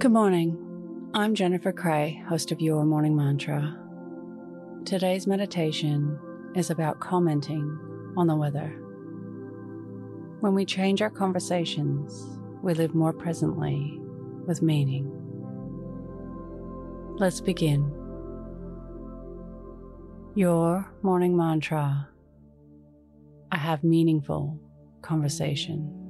Good morning. I'm Jennifer Cray, host of Your Morning Mantra. Today's meditation is about commenting on the weather. When we change our conversations, we live more presently with meaning. Let's begin. Your morning mantra I have meaningful conversation.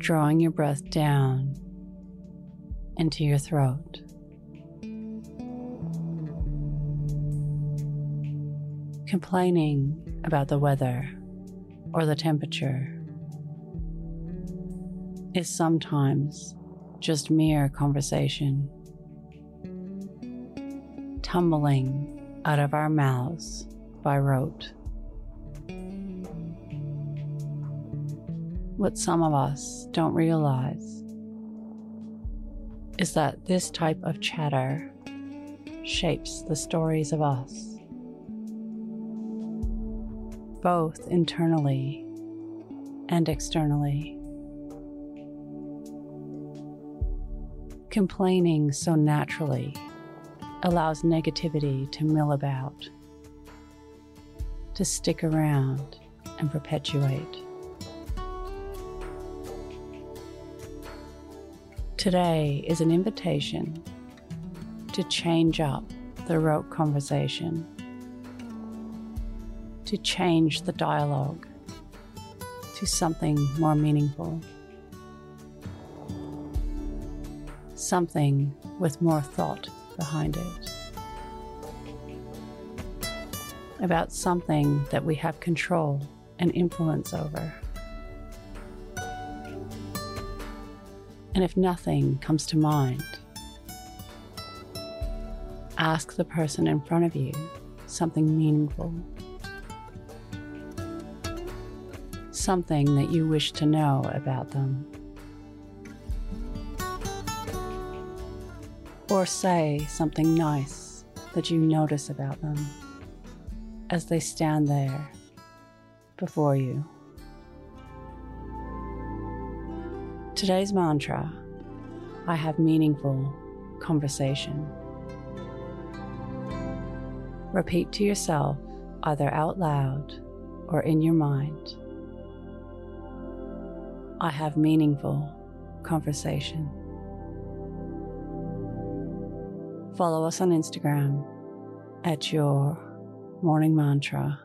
Drawing your breath down into your throat. Complaining about the weather or the temperature is sometimes just mere conversation, tumbling out of our mouths by rote. What some of us don't realize is that this type of chatter shapes the stories of us, both internally and externally. Complaining so naturally allows negativity to mill about, to stick around and perpetuate. Today is an invitation to change up the rote conversation, to change the dialogue to something more meaningful, something with more thought behind it, about something that we have control and influence over. And if nothing comes to mind, ask the person in front of you something meaningful, something that you wish to know about them. Or say something nice that you notice about them as they stand there before you. Today's mantra I have meaningful conversation. Repeat to yourself, either out loud or in your mind I have meaningful conversation. Follow us on Instagram at your morning mantra